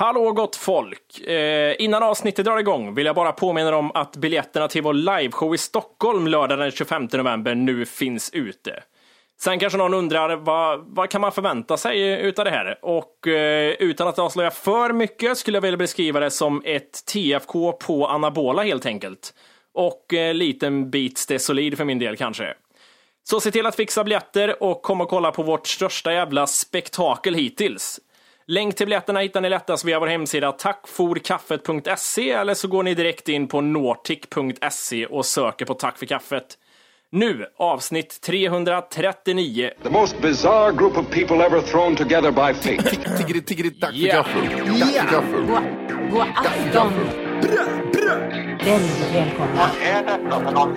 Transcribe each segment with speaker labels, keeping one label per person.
Speaker 1: Hallå gott folk! Eh, innan avsnittet drar igång vill jag bara påminna om att biljetterna till vår liveshow i Stockholm lördag den 25 november nu finns ute. Sen kanske någon undrar vad, vad kan man förvänta sig utav det här? Och eh, utan att avslöja för mycket skulle jag vilja beskriva det som ett TFK på anabola helt enkelt. Och eh, liten bit solid för min del kanske. Så se till att fixa biljetter och kom och kolla på vårt största jävla spektakel hittills. Länk till biljetterna hittar ni lättast via vår hemsida tackforkaffet.se eller så går ni direkt in på nortic.se och söker på Tack för kaffet. Nu, avsnitt 339.
Speaker 2: The most bizarre group of people ever thrown together by fate.
Speaker 3: Tiggeri, tiggeri, dack för
Speaker 1: Ja.
Speaker 3: gaffel. Dack för gaffel.
Speaker 4: God afton! Väldigt välkomna.
Speaker 5: Oh no,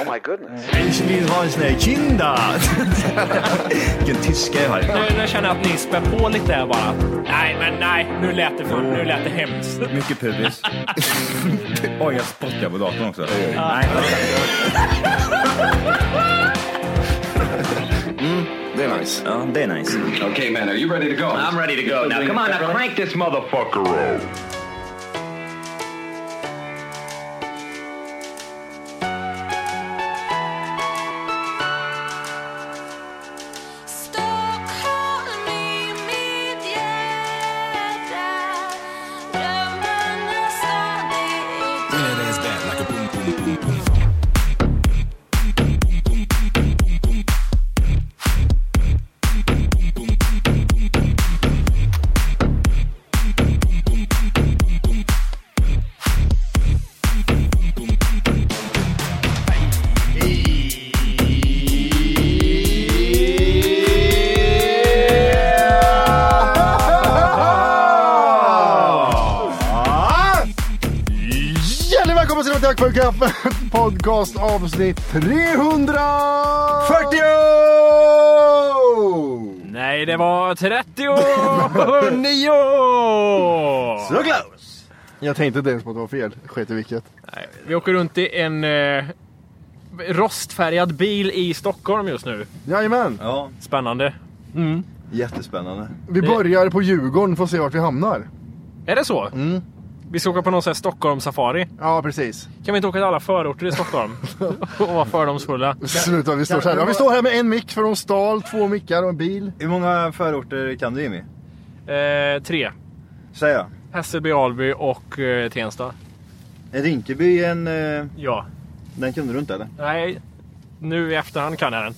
Speaker 5: Ich vill ha en sån här kinda. Vilken tyska jag har.
Speaker 6: Nu, nu känner jag att ni spär på lite här bara. Nej, men nej, nu lät det, för, nu lät det hemskt.
Speaker 5: Mycket pubis. Oj, jag spottar på datorn också. Nej.
Speaker 3: Det är nice.
Speaker 5: Ja, det är nice.
Speaker 2: okay, man, are you ready to go?
Speaker 5: I'm ready to go now. Come on, now crank this motherfucker up.
Speaker 3: podcast avsnitt 349!
Speaker 6: Nej, det var 39!
Speaker 5: So close.
Speaker 3: Jag tänkte inte ens på att det var fel. Skit i vilket.
Speaker 6: Nej, vi åker runt i en eh, rostfärgad bil i Stockholm just nu.
Speaker 3: Jajamän!
Speaker 5: Ja,
Speaker 6: Spännande.
Speaker 5: jättespännande.
Speaker 3: Vi börjar på Djurgården för att se vart vi hamnar.
Speaker 6: Är det så? Vi ska åka på någon sån här Stockholm-safari.
Speaker 3: Ja, precis.
Speaker 6: Kan vi inte åka till alla förorter i Stockholm? och vara fördomsfulla?
Speaker 3: Sluta, vi står så här. Ja, vi står här med en mick för de stal, två mickar och en bil.
Speaker 5: Hur många förorter kan du Jimmy?
Speaker 6: Eh, tre.
Speaker 5: Säg då.
Speaker 6: Hässelby, Alby och eh, Tensta.
Speaker 5: Är Rinkeby en... eh,
Speaker 6: Ja.
Speaker 5: Den kunde du inte eller?
Speaker 6: Nej, nu i efterhand kan jag den.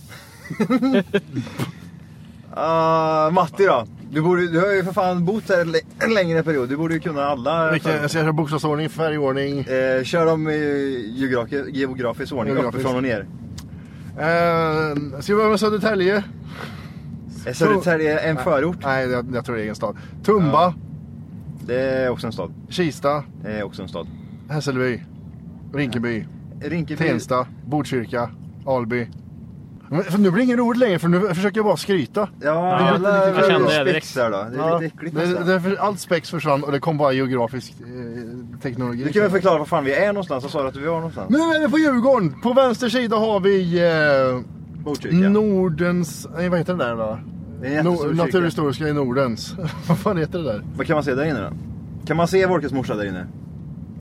Speaker 5: Uh, Matti då? Du, borde, du har ju för fan bott här en längre period. Du borde ju kunna alla.
Speaker 3: Vilka, jag ska köra bokstavsordning, färgordning.
Speaker 5: Eh, kör dem i geografi, geografisk ordning,
Speaker 3: Geografisk.
Speaker 5: uppifrån och ner.
Speaker 3: Eh, ska vi börja med Södertälje?
Speaker 5: Är Södertälje en förort?
Speaker 3: Nej, jag, jag tror det är egen stad. Tumba,
Speaker 5: Det är också en stad.
Speaker 3: Kista,
Speaker 5: Det är också en stad.
Speaker 3: Hässelby, Rinkeby,
Speaker 5: Rinkeby.
Speaker 3: Tensta, Botkyrka, Alby. Men, för nu blir det ingen roligt längre för nu försöker jag bara skryta.
Speaker 5: Ja,
Speaker 3: Det är lite- jag
Speaker 6: kände det direkt.
Speaker 5: där då. Det är
Speaker 3: Ja,
Speaker 5: lite äckligt
Speaker 3: det, det, för allt spex försvann och det kom bara geografisk eh, teknologi.
Speaker 5: Du kan väl förklara var fan vi är någonstans? Vad sa du att vi var någonstans?
Speaker 3: Nu är vi på Djurgården. På vänster sida har vi eh,
Speaker 5: Botkyrka.
Speaker 3: Nordens... Nej, vad heter det där då?
Speaker 5: Det
Speaker 3: No. Naturhistoriska i Nordens. vad fan heter det där?
Speaker 5: Vad kan man se där inne då? Kan man se Wolkes morsa där inne?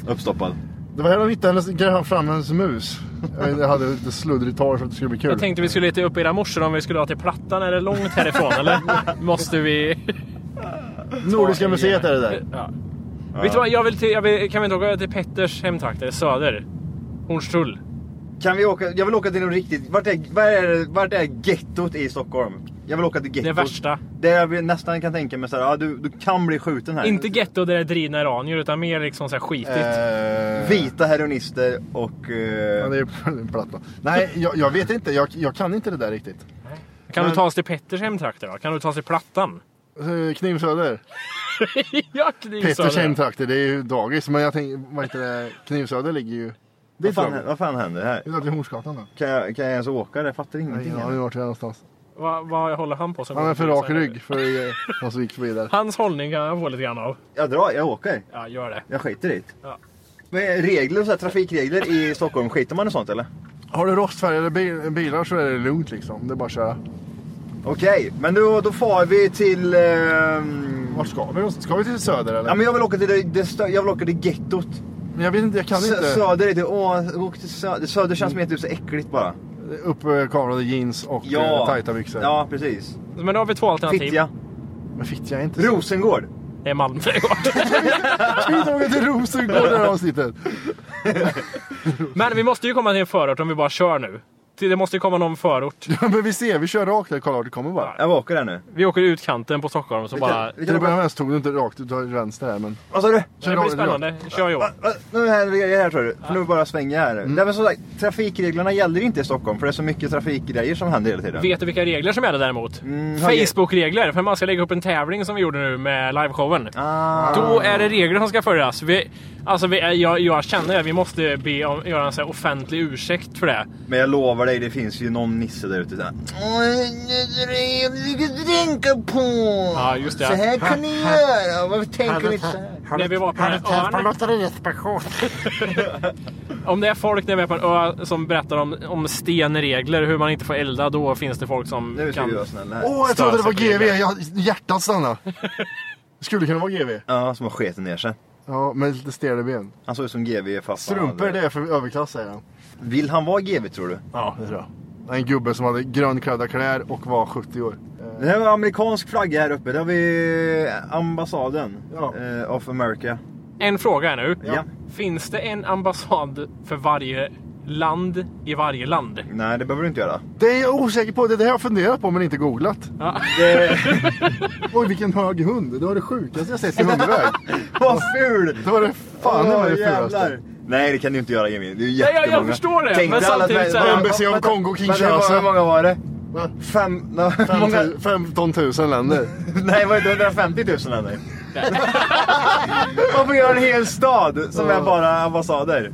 Speaker 5: Uppstoppad.
Speaker 3: Det var här de hittade hennes, grävde fram hennes mus. Jag, hade lite sluddrigt hår så att det skulle bli kul.
Speaker 6: Jag tänkte vi skulle leta upp era morsor om vi skulle ha till Plattan. Är det långt härifrån eller? Måste vi...
Speaker 3: Nordiska museet är det där.
Speaker 6: Ja. Vet du vad, jag vill till, jag vill, kan vi inte åka till Petters hemtrakter, söder? Hornstull.
Speaker 5: Kan vi åka? Jag vill åka till något riktigt. Vart är, vart är, vart är gettot i Stockholm? Jag vill åka till gettot.
Speaker 6: Det värsta.
Speaker 5: Där jag nästan kan tänka mig såhär, ja, du, du kan bli skjuten här.
Speaker 6: Inte getto där det är drivna iranier utan mer liksom så här skitigt.
Speaker 3: Eh,
Speaker 5: Vita heroinister och... eh,
Speaker 3: Ja, det är en platta. Nej, jag, jag vet inte. Jag, jag kan inte det där riktigt.
Speaker 6: kan
Speaker 3: men-
Speaker 6: du ta oss till Petters hemtrakter då? Kan du ta oss till Plattan?
Speaker 3: Eh, Knivsöder.
Speaker 6: ja,
Speaker 3: Petters
Speaker 6: Knivsöder.
Speaker 3: hemtrakter, det är ju dagis. Men jag tänker, vad heter det? Knivsöder ligger ju...
Speaker 5: vad, fan, vad fan händer här?
Speaker 3: Vi drar till Hornsgatan då.
Speaker 5: Kan jag, kan jag ens åka där? Jag fattar
Speaker 3: Nej,
Speaker 5: ingenting.
Speaker 3: jag har ju varit här någonstans.
Speaker 6: Vad vad håller han på som
Speaker 3: Han är för rak rygg för han som gick förbi där.
Speaker 6: Hans hållning kan jag få lite grann av.
Speaker 5: Jag drar, jag åker.
Speaker 6: Ja, gör det.
Speaker 5: Jag skiter i det.
Speaker 6: Ja.
Speaker 5: Men regler, så här, trafikregler i Stockholm, skiter man i sånt eller?
Speaker 3: Har du rostfärgade bil, bilar så är det lugnt liksom. Det är bara att köra.
Speaker 5: Okej, men då, då far vi till... ehm,
Speaker 3: Vart ska vi? Ska vi till Söder eller?
Speaker 5: Ja, men jag vill åka till det, det stö- jag vill åka till gettot.
Speaker 3: Men jag vet inte, jag kan
Speaker 5: Sö-
Speaker 3: inte.
Speaker 5: Söder är det, åh, åk till söder. Söder känns det är så äckligt bara.
Speaker 3: Uppkavlade jeans och
Speaker 5: Ja.
Speaker 3: ja. tajta byxor.
Speaker 5: Ja, precis.
Speaker 6: Men då har vi två alternativ.
Speaker 5: Fittja.
Speaker 3: Men fittja är inte...
Speaker 5: Rosengård.
Speaker 6: Det är Malmträdgård.
Speaker 3: Ska vi inte åka till Rosengård det här avsnittet?
Speaker 6: Men vi måste ju komma till en förort om vi bara kör nu. Det måste ju komma någon förort.
Speaker 3: Ja, men vi ser, vi kör rakt där. Kolla vart det kommer bara.
Speaker 5: Jag åker där nu.
Speaker 6: Vi åker utkanten på Stockholm så
Speaker 5: Vi
Speaker 6: bara...
Speaker 5: vi
Speaker 3: Till
Speaker 5: kan
Speaker 3: att börja med så tog du inte rakt, du tar vänster här men...
Speaker 5: Vad sa du?
Speaker 6: Det blir
Speaker 3: rakt.
Speaker 6: spännande. Kör Johan.
Speaker 5: Nu är det här tror du. För nu bara svänger jag här.
Speaker 3: Mm.
Speaker 5: Nej, men som sagt, trafikreglerna gäller inte i Stockholm för det är så mycket trafikgrejer som händer hela tiden.
Speaker 6: Vet du vilka regler som gäller däremot?
Speaker 5: Mm,
Speaker 6: Facebook-regler. För man ska lägga upp en tävling som vi gjorde nu med liveshowen.
Speaker 5: Ah.
Speaker 6: Då är det regler som ska följas. Vi, alltså vi, jag, jag känner att vi måste be om, göra en så här offentlig ursäkt för det.
Speaker 5: Men jag lovar dig, det finns ju någon nisse där ute såhär. Du kan tänka på!
Speaker 6: Ja, just det.
Speaker 5: Så här kan ni göra. Varför tänker ni inte så här?
Speaker 6: När vi var på
Speaker 3: lotteriinspektion?
Speaker 6: Om det är folk när vi är på en ö som berättar om, om stenregler, hur man inte får elda, då finns det folk som
Speaker 5: Nu
Speaker 6: kan...
Speaker 3: Åh, jag trodde det var GV. Jag, hjärtat stannade. Det skulle kunna vara GV.
Speaker 5: Ja, som har sketen ner sig.
Speaker 3: Ja, med lite stela ben.
Speaker 5: Han såg ut som GV fast
Speaker 3: Strumpor,
Speaker 5: hade-
Speaker 3: det är för överklass säger han.
Speaker 5: Vill han vara GV tror du?
Speaker 3: Ja, det tror jag. En gubbe som hade grönklädda kläder och var 70 år.
Speaker 5: Det här var amerikansk flagga här uppe. Där har vi ambassaden
Speaker 3: Ja.
Speaker 5: eh, of America.
Speaker 6: En fråga är nu.
Speaker 5: Ja.
Speaker 6: Finns det en ambassad för varje land i varje land?
Speaker 5: Nej, det behöver du inte göra.
Speaker 3: Det är jag osäker på. Det är det jag har funderat på men inte googlat.
Speaker 6: Ja.
Speaker 5: Det...
Speaker 3: Oj, vilken hög hund. Det var det sjukaste jag sett i hundväg.
Speaker 5: Vad ful!
Speaker 3: Det var det fan
Speaker 5: Åh,
Speaker 3: det var det fulaste.
Speaker 5: Nej, det kan du inte göra Jimmy. Det är ju
Speaker 6: jag- jag
Speaker 5: jättemånga.
Speaker 6: förstår det,
Speaker 5: Tänk
Speaker 6: men samtidigt så här-
Speaker 5: Va- va-
Speaker 3: Embassy of
Speaker 5: vänta,
Speaker 3: Congo,
Speaker 5: vänta,
Speaker 3: Kinshasa.
Speaker 5: Hur många var det? Fem... no, hur många...
Speaker 3: 15 000 länder.
Speaker 5: Nej, var det 150 000 länder? Varför gör en hel stad som är bara ambassader?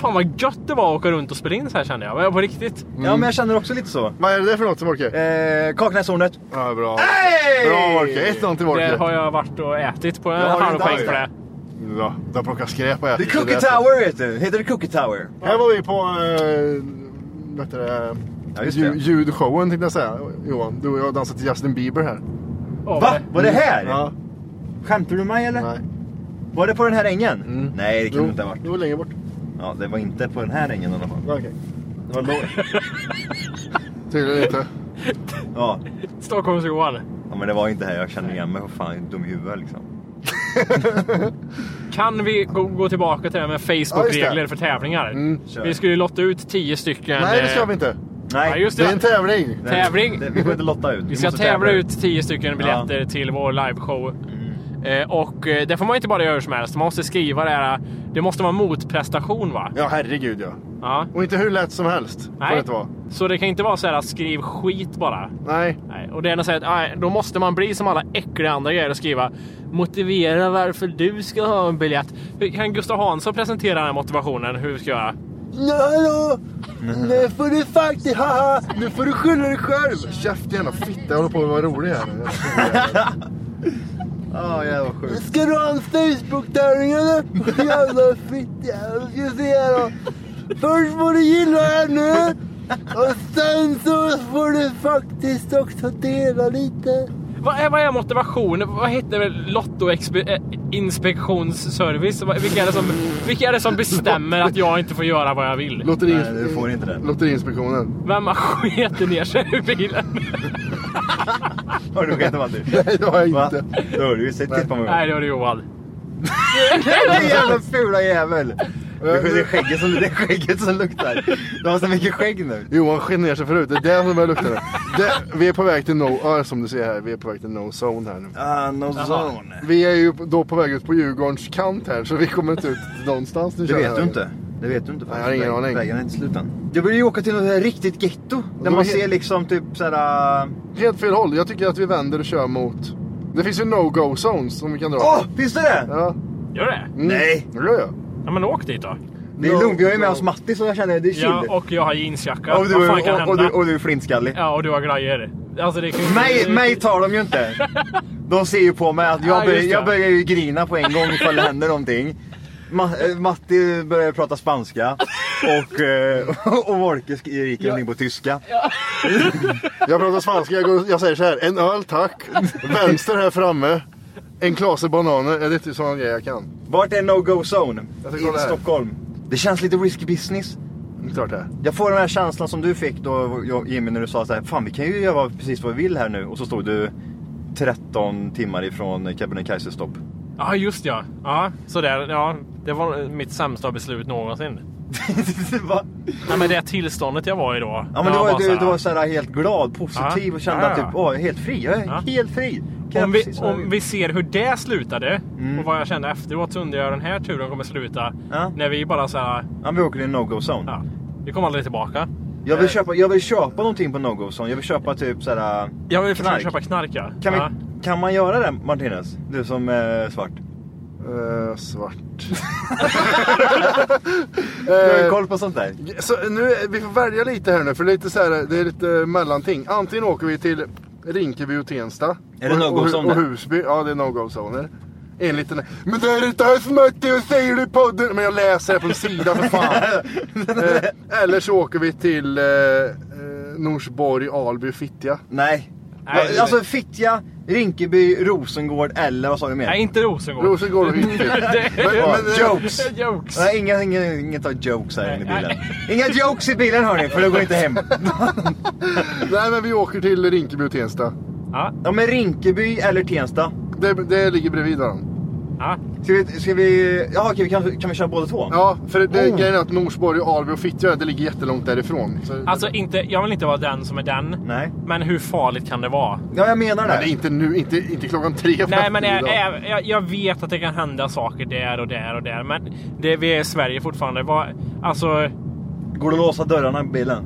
Speaker 6: Fan vad gött det var att åka runt och spela in så här kände jag. På riktigt.
Speaker 5: Ja, men jag känner också lite så.
Speaker 3: Vad är det för något Wolke?
Speaker 5: Eh, Kaknäshornet.
Speaker 3: Ja, bra.
Speaker 5: Hey!
Speaker 3: Bra Wolke. 1-0 till
Speaker 6: Det
Speaker 3: Wolke.
Speaker 6: har jag varit och ätit på en halv
Speaker 5: det
Speaker 6: poäng för det.
Speaker 3: Ja, du har plockat skräp och
Speaker 5: The
Speaker 3: ätit.
Speaker 5: Cookie
Speaker 3: det där.
Speaker 5: Tower vet du. Heter det Cookie Tower?
Speaker 3: Här var vi på äh, vad heter det,
Speaker 5: Ja, just
Speaker 3: Lju-
Speaker 5: det.
Speaker 3: ljudshowen tänkte jag säga. Johan, du och jag dansade till Justin Bieber här.
Speaker 6: Åh,
Speaker 5: Va?
Speaker 6: vad-
Speaker 5: Var det här?
Speaker 3: Ja,
Speaker 5: Skämtar du med mig eller?
Speaker 3: nej.
Speaker 5: Var det på den här ängen?
Speaker 3: Mm.
Speaker 5: Nej, det kan det inte ha varit.
Speaker 3: det var längre bort.
Speaker 5: Ja, det var inte på den här ängen i alla fall.
Speaker 3: Ja, Okej.
Speaker 5: Det var lågt.
Speaker 3: Tydligen inte.
Speaker 5: Ja.
Speaker 6: Stockholms-Johan.
Speaker 5: ja, men det var inte här. Jag känner igen mig. Vad fan, dum i huvudet liksom.
Speaker 6: Kan vi gå, tillbaka till det här med
Speaker 3: Ja,
Speaker 6: Facebook-regler
Speaker 3: just
Speaker 6: för tävlingar?
Speaker 5: Kör.
Speaker 6: Vi skulle ju lotta ut 10 stycken.
Speaker 3: Nej, det ska
Speaker 6: eh,
Speaker 3: vi inte.
Speaker 5: Nej,
Speaker 6: Ja, just
Speaker 3: Det
Speaker 6: det.
Speaker 3: är en tävling.
Speaker 5: Nej,
Speaker 6: tävling.
Speaker 5: Det, vi får inte lotta ut.
Speaker 6: Vi ska
Speaker 5: måste
Speaker 6: tävla ut 10 stycken biljetter
Speaker 5: Ja.
Speaker 6: till vår liveshow. Eh, och eh, det får man inte bara göra hur som helst. Man måste skriva det här. Det måste vara motprestation va?
Speaker 3: Ja, herregud ja.
Speaker 6: Ja.
Speaker 3: Och inte hur lätt som helst. Får det
Speaker 6: Nej.
Speaker 3: inte vara.
Speaker 6: Så det kan inte vara så här att skriv skit bara.
Speaker 3: Nej.
Speaker 6: Nej. Och det är något så här att, då måste man bli som alla äckliga andra grejer och skriva motivera varför du ska ha en biljett. Kan Gustav Hansson presentera den här motivationen? Hur vi ska göra?
Speaker 3: Ja, hallå! Nu får du faktiskt, haha! Nu får du skylla dig själv! Käft jävla fitta, jag håller på att vara rolig här nu.
Speaker 5: Ja, jävla sjukt.
Speaker 3: Ska du ha en Facebook-tävling eller? Jävla fitta, jag ska se här då. Först får du gilla här nu. Och sen så får du faktiskt också dela lite.
Speaker 6: Vad är, vad är motivationen? Vad heter det? Lottoinspektionsservice? Vilka är, det som, vilka är det som bestämmer att jag inte får göra vad jag vill?
Speaker 3: Lotteri,
Speaker 5: Nej, du får inte det.
Speaker 3: Lotteriinspektionen.
Speaker 6: Vem har skitit ner sig ur bilen?
Speaker 5: Har du skett Matti?
Speaker 3: Nej, det har jag
Speaker 5: Va?
Speaker 3: inte.
Speaker 5: Då har du ju sett titta på mig.
Speaker 6: Nej, det var det Johan.
Speaker 5: Den jävla fula jävel. Det är skägget som, det är skägget som luktar. Du har så mycket skägg nu.
Speaker 3: Johan sked ner sig förut. Det är det som börjar lukta nu. Det, vi är på väg till no, ja, som du ser här, vi är på väg till no zone här nu.
Speaker 5: Ah, no zone.
Speaker 3: Vi är ju då på väg ut på Djurgårdens kant här så vi kommer inte ut någonstans nu
Speaker 5: Det vet du inte. Det vet du inte.
Speaker 3: Nej, jag har ingen aning.
Speaker 5: Vägen är inte slut än. Jag vill ju åka till något riktigt getto. Där man ser liksom typ såhär...
Speaker 3: Helt fel håll. Jag tycker att vi vänder och kör mot... Det finns ju no-go zones som vi kan dra.
Speaker 5: Åh, finns det det?
Speaker 3: Ja.
Speaker 6: Gör det?
Speaker 3: Mm.
Speaker 5: Nej.
Speaker 3: Det gör jag.
Speaker 6: Ja, men åk dit då.
Speaker 5: Det är lugnt, vi har ju med oss Matti så jag känner det är chill.
Speaker 6: Ja, och jag har jeansjacka.
Speaker 5: och, du,
Speaker 6: vad fan kan
Speaker 5: och,
Speaker 6: hända?
Speaker 5: och, du, och du är flintskallig.
Speaker 6: Ja, och du har grejer. Alltså, det kan ju...
Speaker 5: Mig, mig tar de ju inte. De ser ju på mig att
Speaker 6: Ja,
Speaker 5: jag, börjar,
Speaker 6: just det.
Speaker 5: jag börjar ju grina på en gång ifall det händer någonting. Ma- eh, Matti börjar prata spanska och, eh, och Wolke skriker någonting på tyska.
Speaker 3: Jag pratar spanska. Jag, går, jag säger så här. En öl tack. Vänster här framme. En klase bananer. Är det typ sådana grejer jag kan?
Speaker 5: Vart är no-go zone?
Speaker 3: Jag ska
Speaker 5: I. Stockholm. Det känns lite risky business.
Speaker 3: Klart det. är.
Speaker 5: Jag får den här känslan som du fick då Jimmy när du sa så här, fan vi kan ju göra precis vad vi vill här nu. Och så stod du 13 timmar ifrån Kebnekaise stopp.
Speaker 6: Ja, just ja. Ja, sådär. Ja, det var mitt sämsta beslut någonsin.
Speaker 5: Va?
Speaker 6: Nej, men det tillståndet jag var i då.
Speaker 5: Ja men du var,
Speaker 6: bara
Speaker 5: du,
Speaker 6: så här,
Speaker 5: du var så här helt glad, positiv
Speaker 6: Ja.
Speaker 5: och kände
Speaker 6: Ja,
Speaker 5: att
Speaker 6: ja.
Speaker 5: typ, åh, jag är helt fri. Jag är
Speaker 6: Ja.
Speaker 5: helt fri.
Speaker 6: Om
Speaker 5: jag
Speaker 6: vi,
Speaker 5: precis
Speaker 6: om vi ser hur det slutade
Speaker 5: Mm.
Speaker 6: och vad jag kände efteråt så undrar jag hur den här turen kommer sluta.
Speaker 5: Ja.
Speaker 6: När vi bara så här,
Speaker 5: Ja, vi åker i en no-go zone.
Speaker 6: ja, vi kommer aldrig tillbaka.
Speaker 5: Jag, vill
Speaker 6: Eh.
Speaker 5: köpa, jag vill köpa någonting på no-go zone. Jag vill köpa typ såhär...
Speaker 6: Jag vill försöka
Speaker 5: Knark.
Speaker 6: köpa knark ja.
Speaker 5: Kan,
Speaker 6: ja.
Speaker 5: vi, kan man göra det Martinez? Du som är svart.
Speaker 3: Eh, svart.
Speaker 5: Du har
Speaker 3: Eh,
Speaker 5: koll på sånt där.
Speaker 3: Så nu, vi får välja lite här nu för det är lite, så här, det är lite mellanting. Antingen åker vi till Rinkeby och Tensta.
Speaker 5: Är det
Speaker 3: och,
Speaker 5: no-go
Speaker 3: och, och
Speaker 5: där?
Speaker 3: Husby. Ja, det är no-go-zoner. Enligt den här. Men det är inte alls Matti och säger det i podden. Men jag läser det på en sida för fan. eh, eller så åker vi till eh, eh, Norsborg, Alby, Fittja.
Speaker 5: Nej.
Speaker 6: Nej,
Speaker 5: alltså Fittja, Rinkeby, Rosengård eller vad sa du mer?
Speaker 6: Nej, inte Rosengård.
Speaker 3: Rosengård och eh,
Speaker 5: Jokes.
Speaker 6: Jokes.
Speaker 5: Nej, inga, inga, inget av jokes här inne i bilen. Inga jokes i bilen hörni, för det går inte hem.
Speaker 3: Nej men vi åker till Rinkeby och Tensta.
Speaker 6: Ja,
Speaker 5: Ja men Rinkeby eller Tensta.
Speaker 3: Det, det ligger bredvid varandra.
Speaker 6: Ja.
Speaker 5: Ska vi, ska vi, ja, okej, kan, kan vi köra båda två?
Speaker 3: Ja, för det, det,
Speaker 5: Oh.
Speaker 3: grejen är att Norsborg, Alby och Fittja det ligger jättelångt därifrån. Så,
Speaker 6: Alltså inte, jag vill inte vara den som är den.
Speaker 5: Nej.
Speaker 6: Men hur farligt kan det vara?
Speaker 5: Ja, jag menar
Speaker 3: men det är
Speaker 5: det.
Speaker 3: inte nu, inte, inte klockan tre på
Speaker 6: Nej men jag, jag, jag vet att det kan hända saker där och där och där. Men det, vi är i Sverige fortfarande. Vad- Alltså,
Speaker 5: Går det att låsa dörrarna i bilen?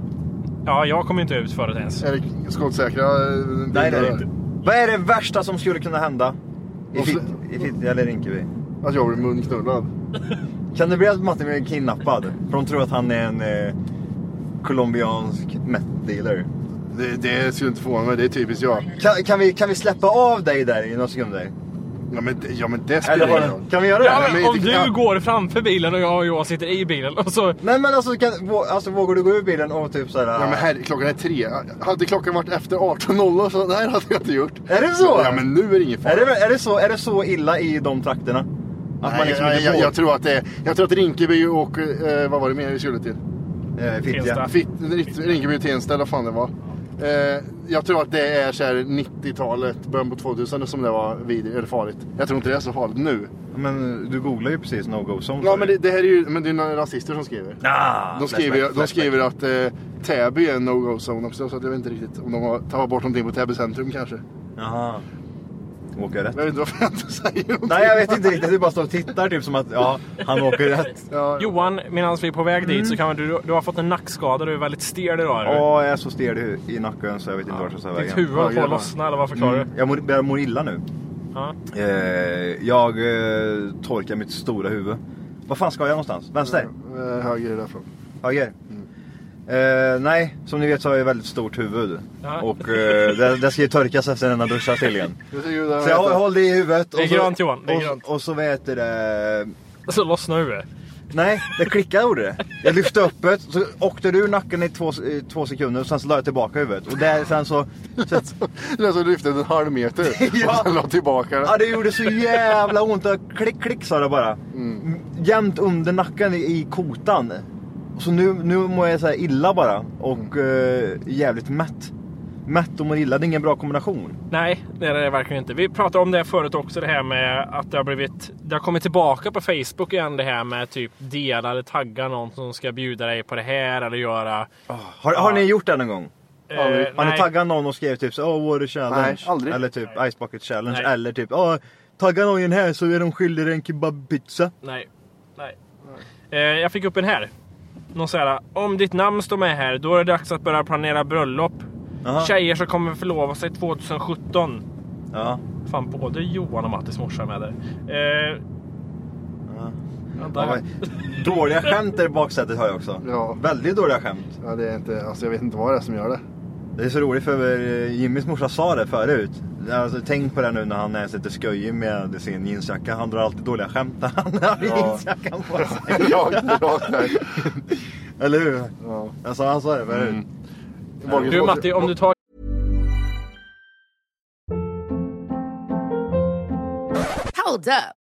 Speaker 6: ja jag kommer inte ut förut ens.
Speaker 3: Är det skottsäkra eh,
Speaker 5: Nej det är det inte. Vad är det värsta som skulle kunna hända? I
Speaker 3: Och
Speaker 5: i Fittja eller Rinkeby?
Speaker 3: Att jag blir munknullad.
Speaker 5: Kan det bli att Martin blir kidnappad? För de tror att han är en eh, colombiansk meth dealer.
Speaker 3: Det, det skulle inte förvåna mig, det är typiskt jag.
Speaker 5: Kan, kan, vi, kan vi släppa av dig där i några sekunder?
Speaker 3: Ja men, det- ja, men det spelar ingen roll.
Speaker 5: kan vi göra det?
Speaker 6: Ja,
Speaker 3: men
Speaker 6: om du
Speaker 3: ja.
Speaker 6: går framför bilen och jag och jag sitter i bilen och så...
Speaker 5: Nej men alltså, kan, alltså vågar du gå ur bilen och typ såhär...
Speaker 3: Ja men här, klockan är tre. Hade klockan varit efter 18.00 så nej det hade jag inte gjort.
Speaker 5: Är det så?
Speaker 3: Ja men nu är det ingen fara.
Speaker 5: är, det, är, det så, är det så illa i de trakterna? Att man
Speaker 3: Nej,
Speaker 5: liksom
Speaker 3: nej, jag, jag, tror att det är, jag tror att Rinkeby och, eh, vad var det mer vi skulle till?
Speaker 5: Eh, Fittja.
Speaker 3: Fitt, Rinkeby och Tensta eller vad fan det var. Eh, jag tror att det är så här 90-talet, början på 2000 som det var vid, eller farligt. Jag tror inte det är så farligt nu.
Speaker 5: Men du googlar ju precis no-go zone.
Speaker 3: Ja men det, det här är ju men det är några rasister som skriver.
Speaker 5: Ah,
Speaker 3: De skriver,
Speaker 5: flashback,
Speaker 3: de
Speaker 5: flashback.
Speaker 3: skriver att eh, Täby är en no-go zone också så jag vet inte riktigt om de har tagit bort någonting på Täby centrum kanske.
Speaker 5: Jaha. Åker jag rätt?
Speaker 3: Jag vet inte varför jag inte säger någonting.
Speaker 5: Nej jag vet inte riktigt, du bara står och tittar typ som att ja, han åker rätt.
Speaker 3: Ja,
Speaker 6: Johan, medan vi är på väg
Speaker 5: Mm.
Speaker 6: dit så kan du, du har fått en nackskada, du är väldigt stel idag. du?
Speaker 5: Åh, jag är så stel i, i nacken så jag vet inte vart jag ska ta
Speaker 6: Ditt
Speaker 5: vägen.
Speaker 6: huvud håller på
Speaker 3: Ja,
Speaker 6: att lossna eller vad förklarar
Speaker 5: Mm. Jag mår, jag mår illa nu.
Speaker 6: du? Ja.
Speaker 5: Eh, jag eh, torkar mitt stora huvud. Vad fan ska jag någonstans? Vänster?
Speaker 3: eh, höger är därifrån.
Speaker 5: Höger? Eh, nej, som ni vet så har jag väldigt stort huvud.
Speaker 6: Ja.
Speaker 5: Och eh, det, det ska ju torkas efter den har duschat till igen.
Speaker 3: Jag ser ju där-
Speaker 5: Så jag håll det i huvudet.
Speaker 6: Det är
Speaker 5: och så,
Speaker 6: grönt, Johan, det är
Speaker 5: och,
Speaker 6: grönt.
Speaker 5: och så vet du det...
Speaker 6: Så lossnar huvudet.
Speaker 5: Nej, det klickade gjorde det. Jag lyfte upp det, så åkte du ur nacken i två, i två sekunder och sen så la jag tillbaka huvudet. Och där, sen så... så
Speaker 3: Det är som du lyfte en halv meter
Speaker 5: Ja.
Speaker 3: och sen la tillbaka den.
Speaker 5: ja, det gjorde så jävla ont. Och Klick, klick sa det bara. Jämt under nacken i, i kotan. Så nu, nu mår jag så här illa bara. Och eh, jävligt mätt. Mätt och mår illa, det är ingen bra kombination.
Speaker 6: Nej, det är det verkligen inte. Vi pratade om det förut också, det här med att det har blivit... Det har kommit tillbaka på Facebook igen det här med typ dela eller tagga någon som ska bjuda dig på det här eller göra...
Speaker 5: Har, har ni gjort det någon gång?
Speaker 6: Eh,
Speaker 5: Har ni
Speaker 6: nej.
Speaker 5: taggat någon och skrivit typ så oh, water challenge?
Speaker 3: Nej, aldrig.
Speaker 5: Eller typ Ice Bucket challenge.
Speaker 6: Nej.
Speaker 5: Eller typ oh, tagga någon här så är de skyldiga dig en kebabpizza.
Speaker 6: Nej. Nej. Eh, jag fick upp en här. Någon så här, om ditt namn står med här, då är det dags att börja planera bröllop.
Speaker 5: Jaha.
Speaker 6: Tjejer som kommer förlova sig 2017.
Speaker 5: Ja.
Speaker 6: Fan, både Johan och Mattis morsa är med där. Eh.
Speaker 5: Ja, dåliga skämt där i baksätet har jag också.
Speaker 3: Ja.
Speaker 5: Väldigt dåliga skämt.
Speaker 3: Ja, det är inte, alltså jag vet inte vad det är som gör det.
Speaker 5: Det är så roligt för eh, Jimmys morsa sa det förut. Alltså, tänk på det nu när han är lite skojig med sin jeansjacka. Han drar alltid dåliga skämt när han har
Speaker 3: Ja.
Speaker 5: jeansjackan på sig.
Speaker 3: Rakt där.
Speaker 5: Eller hur?
Speaker 3: Ja.
Speaker 5: Alltså, han sa det förut.
Speaker 3: Mm.
Speaker 6: Du Matti, om du tar
Speaker 7: Hold up.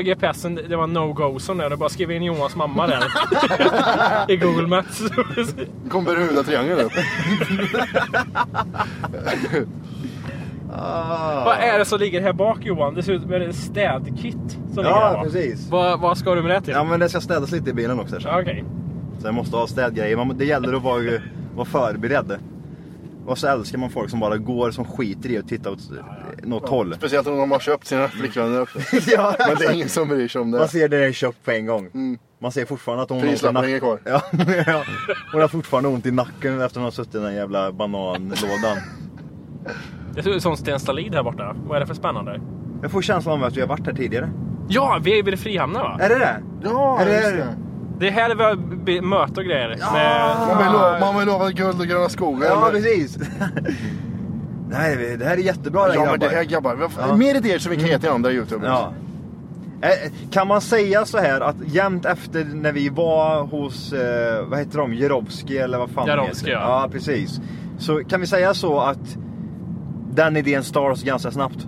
Speaker 6: GPSen, det var no-go-zon där. Du bara skrev in Johans mamma där. I Google Maps.
Speaker 3: Kom Bermuda-triangeln upp.
Speaker 6: Vad är det som ligger här bak Johan? Det ser ut som en städkit som ligger här
Speaker 5: Ja, precis.
Speaker 6: Vad, vad ska du med det till?
Speaker 5: Ja, men det ska städas lite i bilen också.
Speaker 6: Ja, Okej.
Speaker 5: Så jag måste ha städgrejer. Man, det gäller att vara, vara förberedd. Och så älskar man folk som bara går som skiter i att titta åt något håll.
Speaker 3: Speciellt om de har köpt sina flickvänner också.
Speaker 5: ja,
Speaker 3: Men det är ingen som bryr sig om
Speaker 5: Man
Speaker 3: det.
Speaker 5: ser det är köpt på en gång. Man ser fortfarande att hon har ont i
Speaker 3: Prislappen
Speaker 5: nacken.
Speaker 3: hänger kvar.
Speaker 5: Ja, ja. Hon har fortfarande ont i nacken efter att hon har suttit i den jävla bananlådan.
Speaker 6: Det ser ut som Sten Stalin här borta. Vad är det för spännande?
Speaker 5: Jag får känslan av att vi har varit här tidigare.
Speaker 6: Ja, vi är vid Frihamnen va?
Speaker 5: Är det det?
Speaker 3: Ja,
Speaker 5: Är det-
Speaker 3: just det.
Speaker 6: Det är här vi har möte och grejer. Med...
Speaker 3: Man vill lova, man vill lova guld och gröna skogar.
Speaker 5: Ja, precis. Nej, det här är jättebra det
Speaker 3: Ja, men det
Speaker 5: grabbar.
Speaker 3: är grabbar. Vi har-
Speaker 5: Ja.
Speaker 3: Mer idéer som vi kan ge till andra youtubers.
Speaker 5: Ja. Eh, Kan man säga så här att jämt efter när vi var hos, eh, vad heter de, Jarowski eller vad fan
Speaker 6: Jarowski,
Speaker 5: heter?
Speaker 6: ja.
Speaker 5: Ja, precis. Så kan vi säga så att den idén stars ganska snabbt?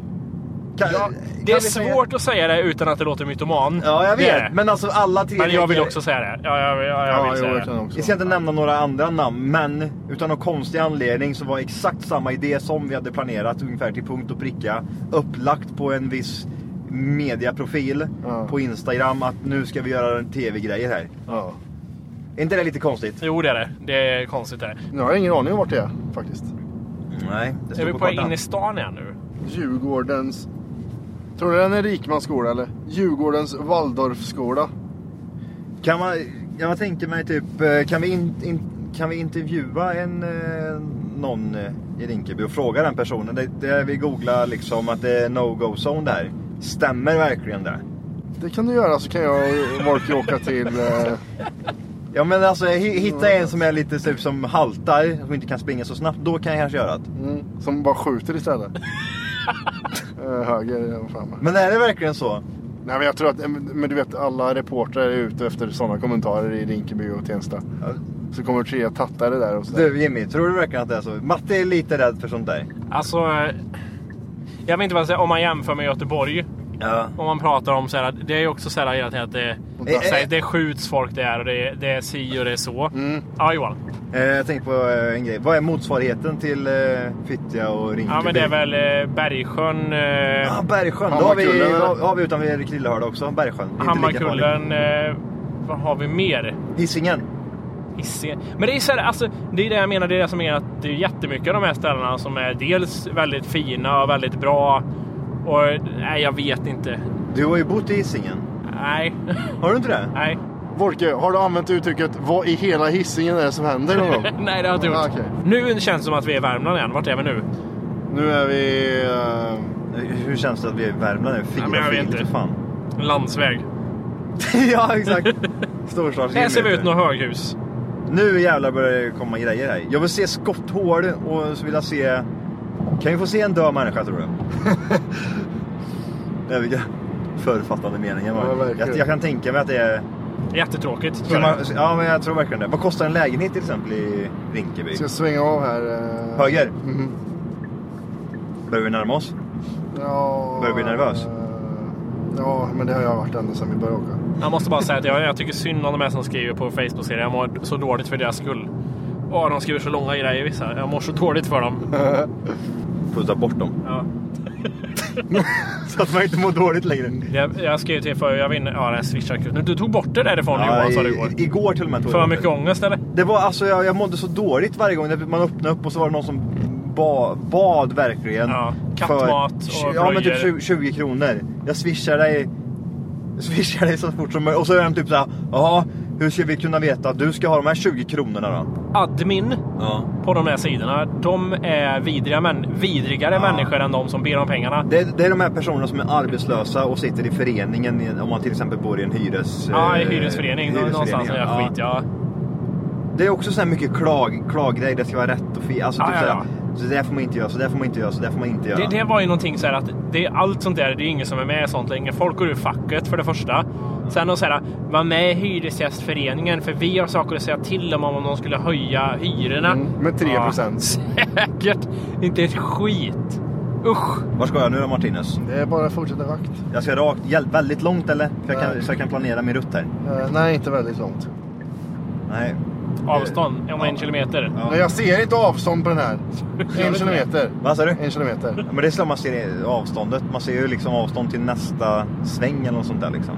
Speaker 5: Kan,
Speaker 6: Ja,
Speaker 5: kan
Speaker 6: det är
Speaker 5: vi säga-
Speaker 6: svårt att säga det utan att det låter mytoman.
Speaker 5: Ja, jag vet. Men alltså alla tre...
Speaker 6: Men jag vill också säga det. Ja, jag, jag, jag
Speaker 3: Ja,
Speaker 6: vill
Speaker 3: jo,
Speaker 6: säga
Speaker 3: jag
Speaker 6: det.
Speaker 3: också.
Speaker 5: Vi ska inte nämna några andra namn, men utan någon konstig anledning så var exakt samma idé som vi hade planerat, ungefär till punkt och pricka, upplagt på en viss mediaprofil
Speaker 3: Ja.
Speaker 5: på Instagram att nu ska vi göra en tv-grejer här.
Speaker 3: Ja.
Speaker 5: Är inte det lite konstigt?
Speaker 6: Jo, det är det. Det är konstigt det.
Speaker 3: Nu har jag ingen aning om vart det är faktiskt.
Speaker 5: Nej, det
Speaker 6: Är
Speaker 5: står
Speaker 6: vi
Speaker 5: på
Speaker 6: på väg
Speaker 5: kartan.
Speaker 6: in i stan igen nu?
Speaker 3: Djurgårdens... Tror du den är Rikmansskola eller? Djurgårdens Waldorfskola.
Speaker 5: Kan man, jag tänker mig typ, eh, kan vi, in, in, kan vi intervjua en, eh, någon eh, i Rinkeby och fråga den personen? Det, det vi googlar liksom att det är no-go zone där. Stämmer verkligen det?
Speaker 3: Det kan du göra så kan jag och Morky åka till... Eh,
Speaker 5: Ja men alltså hi- hitta en som är lite typ som haltar, som inte kan springa så snabbt, då kan jag kanske göra det.
Speaker 3: mm, som bara skjuter istället. eh, höger framme.
Speaker 5: Men är det verkligen så?
Speaker 3: Nej men jag tror att, eh, men du vet alla reportrar är ute efter sådana kommentarer i Rinkeby och Tensta. Så kommer tre tattare där och sådär.
Speaker 5: Du Jimmy, tror du verkligen att det är så? Matte är lite rädd för sånt där.
Speaker 6: Alltså... eh, Jag vet inte vad jag säger. Om man jämför med Göteborg.
Speaker 5: Ja.
Speaker 6: Om man pratar om så här, det är ju också så här hela tiden att det,
Speaker 3: Sånt
Speaker 5: Eh,
Speaker 3: där.
Speaker 6: Säg, det skjuts folk där och det är, det är si och det är så.
Speaker 3: Mm.
Speaker 6: Ja Johan.
Speaker 5: Eh, jag tänkte på eh, en grej. Vad är motsvarigheten till eh, Fittja och Rinkeby?
Speaker 6: Ja men det är väl eh, Bergsjön, eh,
Speaker 5: Ja, Bergsjön. Då har vi, då har vi utanför Krillehörda också. Bergsjön.
Speaker 6: Hammarkullen. Eh, vad har vi mer?
Speaker 5: Hisingen.
Speaker 6: Hisingen. Men det är så här, alltså, det är det jag menar, det är det som är att det är jättemycket av de här ställena som är dels väldigt fina och väldigt bra. Och nej, jag vet inte.
Speaker 5: Du har ju bott i Hisingen.
Speaker 6: Nej,
Speaker 5: Har du inte det?
Speaker 6: nej.
Speaker 3: Wolke, har du använt uttrycket vad i hela hissingen är det som händer någon gång?
Speaker 6: Nej, det har jag inte gjort.
Speaker 3: Ah, okej.
Speaker 6: Nu känns det som att vi är i Värmland igen. Vart är vi nu?
Speaker 3: Nu är vi... eh,
Speaker 5: Hur känns det att vi är i Värmland? Fyra
Speaker 6: men jag vet inte.
Speaker 5: fan.
Speaker 6: Landsväg.
Speaker 5: ja, exakt. Storstads
Speaker 6: Här ser vi ut några höghus.
Speaker 5: Nu jävlar börjar det komma grejer här. Jag vill se skotthål och så vill jag se... Kan vi få se en död människa tror du? det är vilka författande meningar.
Speaker 3: Ja,
Speaker 5: jag, jag kan tänka mig att det är...
Speaker 6: Jättetråkigt. Tror
Speaker 5: man,
Speaker 6: jag.
Speaker 5: ja, men jag tror verkligen det. Vad kostar en lägenhet till exempel i Rinkeby?
Speaker 3: Ska jag svänga av här? eh,
Speaker 5: Höger?
Speaker 3: mhm.
Speaker 5: Börjar vi närma oss?
Speaker 3: Ja,
Speaker 5: Börjar du bli nervös?
Speaker 3: eh, Ja, men det har jag varit ända sedan vi började åka.
Speaker 6: Jag måste bara säga att jag, jag tycker synd om de här som skriver på Facebook-serien. Jag mår så dåligt för deras skull. Åh, de skriver så långa grejer vissa. Jag mår så dåligt för dem.
Speaker 5: Får ta bort dem.
Speaker 6: Ja.
Speaker 5: Så att man inte mår dåligt längre.
Speaker 6: Jag, jag skrev till för jag vinner. Ja, är swishar. Nu, du tog bort det därifrån Johan sa du igår.
Speaker 5: igår till och med. tog
Speaker 6: För
Speaker 5: jag
Speaker 6: mycket
Speaker 5: det.
Speaker 6: ångest eller?
Speaker 5: Det var alltså, jag, jag mådde så dåligt varje gång man öppnade upp och så var det någon som ba, bad verkligen.
Speaker 6: Ja, kattmat och
Speaker 5: Ja men typ
Speaker 6: blöjor.
Speaker 5: 20, 20 kronor. Jag swishar dig, swishar dig så fort som möjligt. Och så är de typ såhär, ja hur ska vi kunna veta att du ska ha de här 20 kronorna då?
Speaker 6: Admin
Speaker 5: Ja.
Speaker 6: på de här sidorna, de är vidriga men vidrigare människor än de som ber om pengarna.
Speaker 5: Det, det är de här personerna som är arbetslösa och sitter i föreningen om man till exempel bor i en hyres...
Speaker 6: Ja, i
Speaker 5: eh,
Speaker 6: hyresförening. Någonstans är jag
Speaker 5: ja.
Speaker 6: skit ja.
Speaker 5: Det är också så här mycket klag, klaggrej, det ska vara rätt och fel. Alltså,
Speaker 6: Ja,
Speaker 5: typ
Speaker 6: ja,
Speaker 5: så, så där får man inte göra, så där får man inte göra, så där får man inte göra.
Speaker 6: Det, det var ju någonting så här att det, allt sånt där, det är ingen som är med i sånt längre. Folk går ur facket för det första. Sen att säga, var med i Hyresgästföreningen för vi har saker att säga till om om de skulle höja hyrorna.
Speaker 3: Mm, med 3%.
Speaker 6: Ja, säkert. Inte ett skit. Usch.
Speaker 5: Var ska jag nu då Martinez?
Speaker 3: Det är bara att fortsätta vakt.
Speaker 5: Jag ska rakt, väldigt långt eller? För jag kan, så jag kan planera min rutt här.
Speaker 3: Eh, nej, inte väldigt långt.
Speaker 5: Nej.
Speaker 6: Avstånd om en kilometer.
Speaker 5: Ja.
Speaker 3: Men jag ser inte avstånd på den här. En kilometer.
Speaker 5: Vad sa du?
Speaker 3: En kilometer.
Speaker 5: Ja, men det är så man ser avståndet. Man ser ju liksom avstånd till nästa sväng eller något sånt där liksom.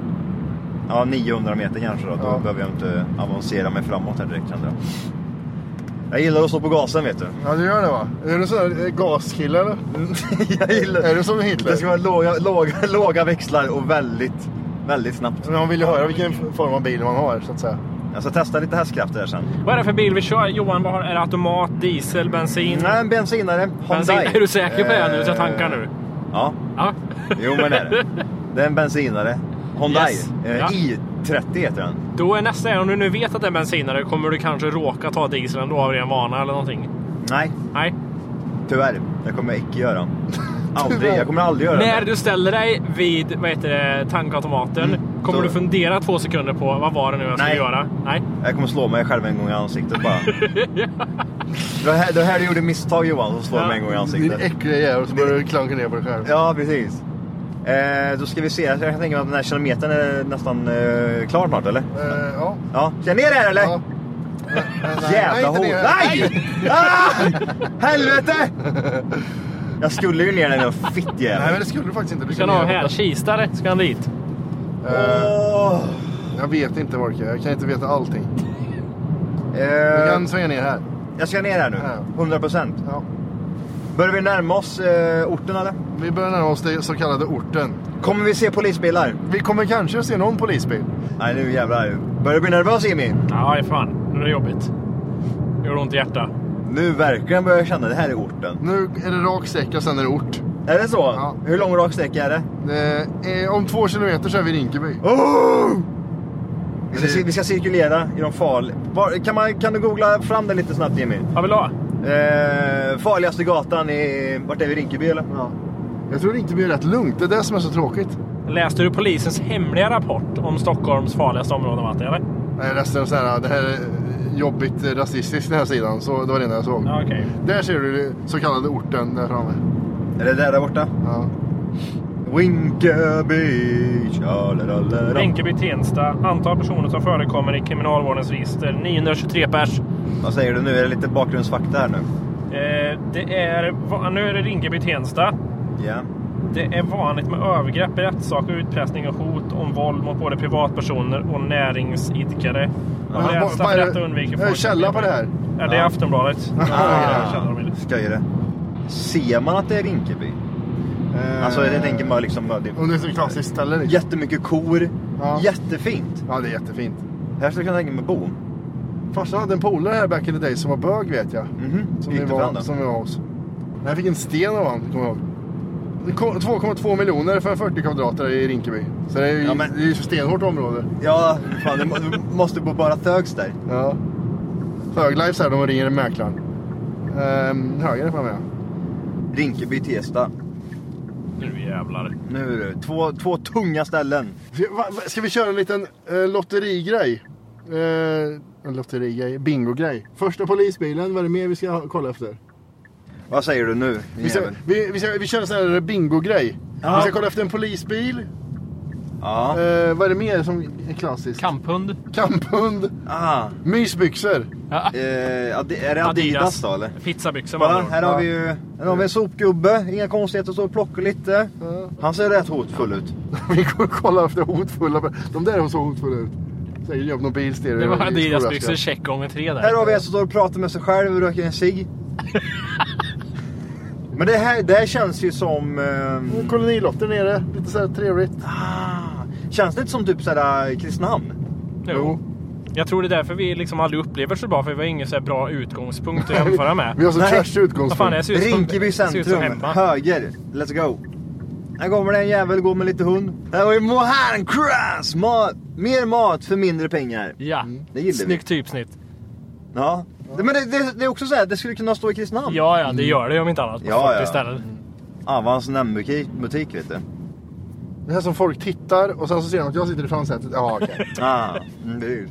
Speaker 5: Ja, 900 meter kanske då. Då
Speaker 3: Ja.
Speaker 5: behöver jag inte avancera mig framåt här direkt kände jag. Jag gillar att stå på gasen vet du.
Speaker 3: Ja, du gör det va? Är du sån där eh, gaskille eller?
Speaker 5: jag gillar...
Speaker 3: Är du som Hitler?
Speaker 5: Det ska vara låga, låga, låga växlar och väldigt, väldigt snabbt.
Speaker 3: Men man vill ju höra vilken form av bil man har så att säga.
Speaker 5: Jag ska testa lite hästkrafter här sen.
Speaker 6: Vad är det för bil vi kör? Johan, vad har, är det automat, diesel, bensin?
Speaker 5: Nej, en bensinare.
Speaker 6: bensin.
Speaker 5: Hyundai.
Speaker 6: Är du säker på det nu? Så jag
Speaker 5: Eh,
Speaker 6: tankar nu.
Speaker 5: Ja,
Speaker 6: Ja.
Speaker 5: jo men det är det. Det är en bensinare. Hyundai.
Speaker 6: Yes.
Speaker 5: Eh,
Speaker 6: Ja.
Speaker 5: i30 heter den.
Speaker 6: Då är nästa, om du nu vet att det är bensinare, kommer du kanske råka ta dieseln då av ren vana eller någonting?
Speaker 5: Nej,
Speaker 6: Nej.
Speaker 5: tyvärr. Det kommer jag icke göra. Aldrig. Jag kommer aldrig göra
Speaker 6: När
Speaker 5: det.
Speaker 6: du ställer dig vid vad heter det, tankautomaten,
Speaker 5: Mm.
Speaker 6: Kommer du fundera två sekunder på vad var det nu jag skulle
Speaker 5: Nej.
Speaker 6: göra? Nej.
Speaker 5: Jag kommer slå mig själv en gång i ansiktet bara. det, var här, det var här du gjorde misstag Johan, så slår
Speaker 6: Ja.
Speaker 5: mig en gång i
Speaker 3: Din
Speaker 5: ansiktet.
Speaker 3: äckliga jävel så börjar du klanka ner på dig själv.
Speaker 5: Ja, precis. Eh, då ska vi se. Jag kan tänka mig att den här kilometern är nästan eh, klar snart, eller?
Speaker 3: Eh, ja.
Speaker 5: Ja. Ska jag ner här, eller?
Speaker 3: ja.
Speaker 5: Jävla hår. Nej! Ah! Helvete! Jag skulle ju ner den där
Speaker 3: Nej, men det skulle du faktiskt inte. Du
Speaker 6: Ska han ha här? Kistare ska han dit.
Speaker 3: Eh,
Speaker 5: Åh!
Speaker 3: jag vet inte Wolke. Jag kan inte veta allting. Du
Speaker 5: Eh,
Speaker 3: kan svänga ner här.
Speaker 5: jag ska ner här nu.
Speaker 3: Ja.
Speaker 5: 100 procent.
Speaker 3: Ja.
Speaker 5: Börjar vi närma oss eh, orten, eller?
Speaker 3: Vi börjar närma oss den så kallade orten.
Speaker 5: Kommer vi se polisbilar?
Speaker 3: Vi kommer kanske att se någon polisbil.
Speaker 5: Nej, nu jävlar. Börjar du bli nervös, Jimmy?
Speaker 6: Ja, fan. Nu är det jobbigt. Det gör ont i hjärtat.
Speaker 5: Nu verkligen börjar jag känna det här är orten.
Speaker 3: Nu är det rak sträcka, sen är det ort.
Speaker 5: Är det så?
Speaker 3: Ja.
Speaker 5: Hur lång rak sträcka är det?
Speaker 3: Det är, om två kilometer så är vi i Rinkeby.
Speaker 5: Oh! Vi ska, vi ska cirkulera i de farliga... Kan, man, kan du googla fram det lite snabbt Jimmy?
Speaker 6: Vad vill du ha?
Speaker 5: Eh, farligaste gatan i... Vart är vi? Rinkeby eller?
Speaker 3: Ja. Jag tror Rinkeby är rätt lugnt. Det är det som är så tråkigt.
Speaker 6: Läste du polisens hemliga rapport om Stockholms farligaste områden, Matti? Eller?
Speaker 3: Nej, resten är så här, det här är jobbigt eh, rasistiskt den här sidan. Så det var det enda jag såg.
Speaker 6: Ja, okej.
Speaker 3: Där ser du så kallade orten där framme.
Speaker 5: Är det där, där borta?
Speaker 3: Ja.
Speaker 5: Rinkeby, tjalalala.
Speaker 6: Rinkeby-Tensta. Antal personer som förekommer i kriminalvårdens register. 923 pers.
Speaker 5: Vad säger du nu? Är det lite bakgrundsfakta här nu?
Speaker 6: Eh, det är, va- nu är det Rinkeby-Tensta.
Speaker 5: Ja.
Speaker 6: Det är vanligt med övergrepp i rättssak, utpressning och hot om våld mot både privatpersoner och näringsidkare. Av
Speaker 3: Ja,
Speaker 6: rädsla
Speaker 3: vad
Speaker 6: för
Speaker 3: är det?
Speaker 6: detta undviker
Speaker 3: Är det
Speaker 6: folk...
Speaker 3: källa på det här?
Speaker 6: Ja, det är Aftonbladet.
Speaker 5: Ah. Ju det. Ser man att det är Rinkeby?
Speaker 3: Eh,
Speaker 5: Alltså jag tänker bara liksom... det-
Speaker 3: Om det är så klassiskt ställe liksom.
Speaker 5: Jättemycket kor.
Speaker 3: Ja.
Speaker 5: Jättefint.
Speaker 3: Ja, det är jättefint.
Speaker 5: Här skulle jag kunna tänka mig bo.
Speaker 3: Farsan hade en polare här back in the day som var bög vet jag. Som, vi var,
Speaker 5: han då?
Speaker 3: som vi var hos. Jag fick en sten av honom, kommer jag ihåg. Det kom 2,2 miljoner för 40 kvadrat i Rinkeby. Så det är ju
Speaker 5: Ja, men-
Speaker 3: det är ju så stenhårt område.
Speaker 5: Ja, fan, du må- du måste bo bara Thugs där.
Speaker 3: Ja. Höglife här, de ringer mäklaren. Ehm, höger är fan med.
Speaker 5: Rinkeby, Testa.
Speaker 6: Nu jävlar.
Speaker 5: Nu är det två, två tunga ställen.
Speaker 3: Ska, vi köra en liten eh, lotterigrej? Eh, en lotterigrej, bingogrej. Första polisbilen, vad är det mer vi ska kolla efter?
Speaker 5: Vad säger du nu?
Speaker 3: Vi, ska, vi, vi, ska, vi kör en sån här bingogrej.
Speaker 5: Ja.
Speaker 3: Vi ska kolla efter en polisbil.
Speaker 5: Ja.
Speaker 3: Eh, vad är det mer som är klassiskt?
Speaker 6: Kamphund.
Speaker 3: Kamphund.
Speaker 5: Ah.
Speaker 3: Mysbyxor.
Speaker 6: Ja.
Speaker 5: Eh, är det Adidas, då eller?
Speaker 6: Pizzabyxor med
Speaker 5: Kolla,
Speaker 6: andra ord.
Speaker 5: här har vi ju här har vi en sopgubbe. Inga konstigheter, står och plockar lite. Han ser rätt hotfull ut.
Speaker 3: vi kommer kolla efter hotfulla. De där såg hotfulla ut. Säkert jobb någon bilstereo.
Speaker 6: Det var
Speaker 3: i
Speaker 6: check gånger tre där.
Speaker 5: Här har vi en som står och pratar med sig själv och röker en cigg. Men det här, det här känns ju som... ehm,
Speaker 3: Kolonilotter nere. Lite så här trevligt.
Speaker 5: ah, känns det inte som typ såhär Kristinehamn?
Speaker 6: Jo. Jag tror det är därför vi liksom aldrig upplever så bra, för vi har ingen så här bra utgångspunkt att jämföra med.
Speaker 3: Vi har så trash
Speaker 6: Vad fan,
Speaker 3: utgångspunkt.
Speaker 6: ser ut
Speaker 5: Rinkeby centrum, höger. Let's go. Här kommer det en jävel, går med lite hund. Här har vi Mohan Cross! Mat, mer mat för mindre pengar.
Speaker 6: Ja,
Speaker 5: Det gillar vi.
Speaker 6: snyggt typsnitt.
Speaker 5: Ja. Men det, det, det är också så här, det skulle kunna stå i Kristinehamn.
Speaker 6: Ja, ja, det gör det om inte annat. På
Speaker 5: Ja,
Speaker 6: 40
Speaker 5: ja.
Speaker 6: ställen.
Speaker 5: Avans nämnbutik, butik vet du.
Speaker 3: Det här som folk tittar och sen så ser de att jag sitter i framsätet. Ja, okej.
Speaker 5: Ah, mm, det är ju...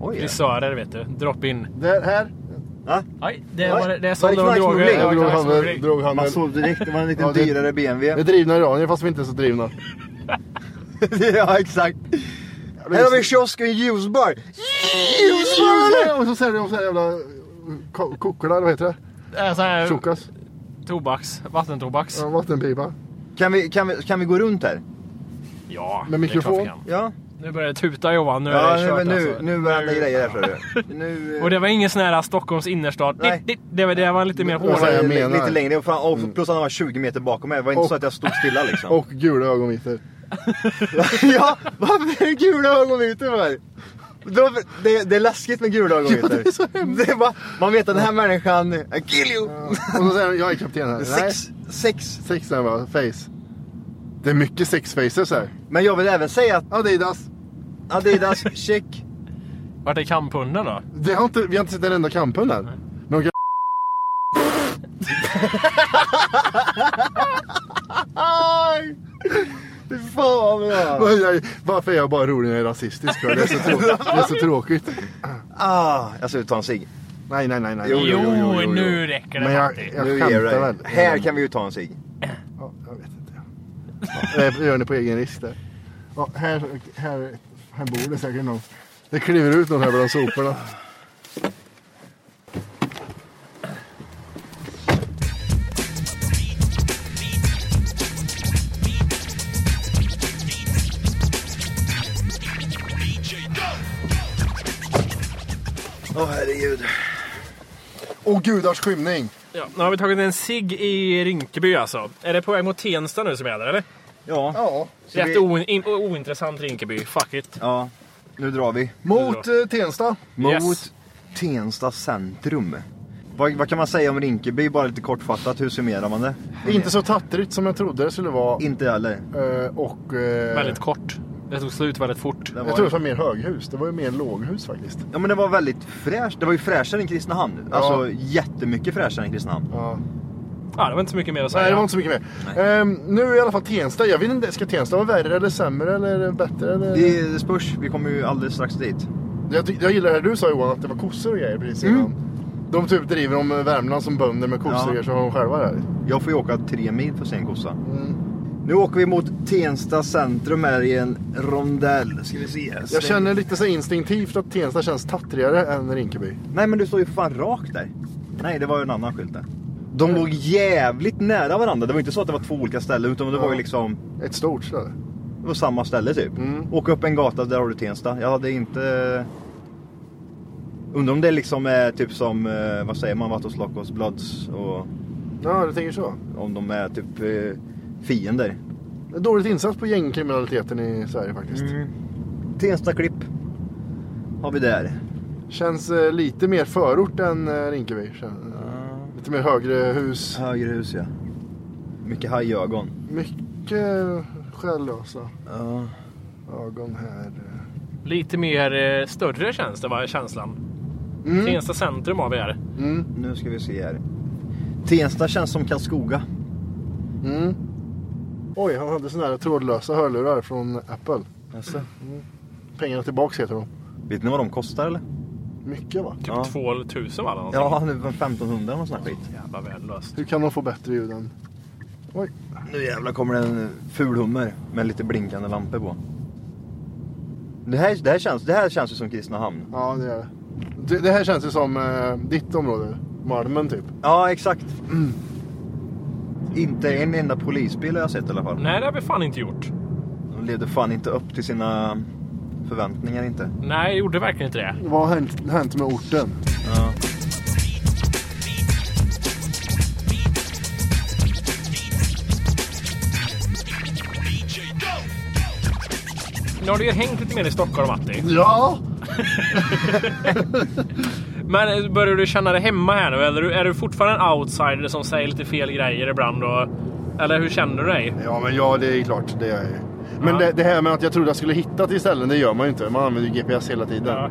Speaker 5: Oj, ja.
Speaker 6: Frisörer vet du. Drop in.
Speaker 3: Där, här.
Speaker 5: ja.
Speaker 6: Nej, det, var, det är
Speaker 5: det
Speaker 6: sålda och droger.
Speaker 5: knarksmuggling?
Speaker 6: Det var
Speaker 3: drog han,
Speaker 6: knarksmuggling.
Speaker 3: drog han
Speaker 5: Man såg direkt, det var en lite
Speaker 3: Ja, det-
Speaker 5: dyrare
Speaker 3: Det är
Speaker 5: BMW.
Speaker 3: drivna iranier fast vi inte är så drivna.
Speaker 5: ja, exakt. Här har vi kiosken Ljusbar. Ljusbar!
Speaker 3: Och så säljer de så här jävla ko- kokorna, vad heter det?
Speaker 6: Det är
Speaker 3: Tjokas.
Speaker 6: tobaks, vattentobaks.
Speaker 3: Ja, vattenpipa.
Speaker 5: Kan vi, kan, vi, kan vi gå runt här?
Speaker 6: Ja,
Speaker 3: Med
Speaker 6: det är klart
Speaker 3: mikrofon?
Speaker 6: vi kan.
Speaker 5: Ja.
Speaker 6: Nu börjar det tuta Johan. Nu
Speaker 5: Ja,
Speaker 6: är det
Speaker 5: nu,
Speaker 6: kört
Speaker 5: nu,
Speaker 6: alltså.
Speaker 5: nu börjar det grejer här tror du. Nu,
Speaker 6: Och det var ingen sån här Stockholms innerstad.
Speaker 5: Nej.
Speaker 6: Det, det, var- det var lite mer hårdare.
Speaker 3: menar.
Speaker 5: lite längre. Och, fan, och plus han var 20 meter bakom mig. Det var inte
Speaker 3: Och-
Speaker 5: så att jag stod stilla liksom.
Speaker 3: Och gula ögonvitor.
Speaker 5: ja, varför är det gula ögonvitor för? De- Det, det är läskigt med gula ögonvitor.
Speaker 3: det är så hemskt.
Speaker 5: det är bara, man vet att den här människan, I kill you!
Speaker 3: Och så säger de, jag är kapten här. Nej,
Speaker 5: Sex, sex.
Speaker 3: sex är det bara, face. Det är mycket sex faces här.
Speaker 5: Men jag vill även säga att
Speaker 3: Adidas.
Speaker 5: Adidas, check.
Speaker 6: Vart är kamphunden då?
Speaker 3: Det har inte, vi har inte sett en enda kamphund än. Några
Speaker 5: Aj! Fan vad bra!
Speaker 3: Oj, Varför är jag bara rolig när jag är rasistisk? för? Det är så, trå- det är så tråkigt.
Speaker 5: Ah, jag ska ut ta en cigg.
Speaker 3: Nej, nej, nej. nej.
Speaker 5: Jo,
Speaker 6: Jo,
Speaker 5: jo, jo, jo,
Speaker 6: nu räcker det
Speaker 3: Men jag,
Speaker 6: Martin.
Speaker 3: jag
Speaker 5: Nu ger
Speaker 3: skämtar
Speaker 5: det.
Speaker 3: väl.
Speaker 5: Här kan vi ju ta en cigg.
Speaker 3: Ja, jag vet inte. Ja, det gör ni på egen risk där. Ja, här, här, här bor det säkert någon. Det kliver ut någon här bland soporna. Gudars skymning!
Speaker 6: Ja, nu har vi tagit en cigg i Rinkeby alltså. Är det på väg mot Tensta nu som gäller eller?
Speaker 5: Ja.
Speaker 3: Ja.
Speaker 6: Rätt
Speaker 5: vi-
Speaker 6: oin, in, ointressant Rinkeby. Fuck it.
Speaker 5: Ja, nu drar vi.
Speaker 3: Mot eh, Tensta.
Speaker 5: Mot
Speaker 6: Yes.
Speaker 5: Tensta centrum. Vad, vad kan man säga om Rinkeby, bara lite kortfattat? Hur summerar man det?
Speaker 3: Inte så tattrigt som jag trodde det skulle vara.
Speaker 5: Inte heller.
Speaker 3: Eh, och... eh,
Speaker 6: Väldigt kort. Det tog slut väldigt fort.
Speaker 5: Det var,
Speaker 3: Jag tror det var mer höghus. Det var ju mer låghus faktiskt.
Speaker 5: Ja men det var väldigt fräscht. Det var ju fräschare än Kristinehamn. Alltså jättemycket fräschare än Kristinehamn.
Speaker 3: Ja.
Speaker 6: Ja, det var inte så mycket mer att säga.
Speaker 3: Nej, det var inte så mycket mer. Ehm, nu är i alla fall Tensta. Jag vet inte, ska Tensta vara värre eller sämre eller bättre? Eller?
Speaker 5: Det, det spurs, vi kommer ju alldeles strax dit.
Speaker 3: Jag, jag gillar det du sa Johan, att det var kossor och grejer precis innan. De typ driver om Värmland som bönder med kossor
Speaker 5: Ja.
Speaker 3: så har de själva där.
Speaker 5: Jag får ju åka tre mil för att se en kossa. Nu åker vi mot Tensta centrum här i en rondell. Ska vi se.
Speaker 3: Jag känner lite så instinktivt att Tensta känns tattrigare än Rinkeby.
Speaker 5: Nej men du står ju för fan rakt där. Nej det var ju en annan skylt där. De låg jävligt nära varandra. Det var inte så att det var två olika ställen utan det var ju liksom
Speaker 3: Ett stort ställe.
Speaker 5: Det var samma ställe typ. Åka upp en gata, där har du Tensta. Jag hade inte... Undrar om det liksom är typ som, eh, vad säger man, Vatos Locos Bloods och
Speaker 3: Ja, du tänker så.
Speaker 5: om de är typ eh, fiender.
Speaker 3: Det är dåligt insats på gängkriminaliteten i Sverige faktiskt.
Speaker 5: Tensta-klipp har vi där.
Speaker 3: Känns eh, lite mer förort än eh, Rinkeby. Kän- Lite mer högre hus.
Speaker 5: Högre hus ja. Mycket hajögon.
Speaker 3: Mycket själlösa
Speaker 5: Ja.
Speaker 3: ögon här.
Speaker 6: Lite mer eh, större känns det, var känslan. Tensta centrum har vi här.
Speaker 5: Nu ska vi se här. Tensta känns som Karlskoga.
Speaker 3: Oj, han hade såna här trådlösa hörlurar från Apple.
Speaker 5: Alltså.
Speaker 3: Pengarna tillbaks heter de.
Speaker 5: Vet ni vad de kostar eller?
Speaker 3: Mycket va?
Speaker 6: Typ
Speaker 5: Ja.
Speaker 6: 2000 va? eller någonting?
Speaker 5: Ja, det var 1500 eller nåt sånt här skit.
Speaker 6: Jävla värdelöst.
Speaker 3: Hur kan de få bättre ljud än... Oj.
Speaker 5: Nu jävlar kommer det en ful hummer med lite blinkande lampor på. Det här, det här, känns, det här känns ju som Kristinehamn.
Speaker 3: Ja, det är det. Det, det här känns ju som eh, ditt område. Malmen typ.
Speaker 5: Ja, exakt. Inte en enda polisbil har jag sett i alla fall.
Speaker 6: Nej, det har vi fan inte gjort.
Speaker 5: De levde fan inte upp till sina förväntningar inte.
Speaker 6: Nej, jag gjorde verkligen inte det.
Speaker 3: Vad har hänt, hänt med orten?
Speaker 5: Ja.
Speaker 6: Nu har du ju hängt lite mer i Stockholm, Matti.
Speaker 3: Ja!
Speaker 6: Men eh, börjar du känna dig hemma här nu? Eller är du fortfarande en outsider som säger lite fel grejer ibland? Och, eller hur känner du dig?
Speaker 3: Ja, men ja, det är klart. Det är jag ju. Men
Speaker 6: Ja.
Speaker 3: det, det här med att jag trodde jag skulle hitta till ställen, det gör man ju inte. Man använder ju GPS hela tiden.
Speaker 6: Ja.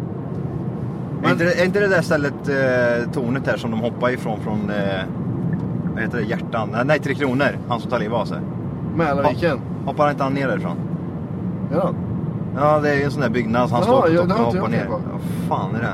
Speaker 5: Är, inte, det- är inte det där stället, eh, tornet här som de hoppar ifrån från, eh, vad heter det, hjärtan? Nej, Tre Kronor. Han som tar livet av sig.
Speaker 3: Mälarviken.
Speaker 5: Hoppar inte han ner därifrån?
Speaker 3: Ja.
Speaker 5: Ja, det är ju en sån där byggnad. så Han står på
Speaker 3: ja,
Speaker 5: toppen och hoppar ner. Vad fan är det?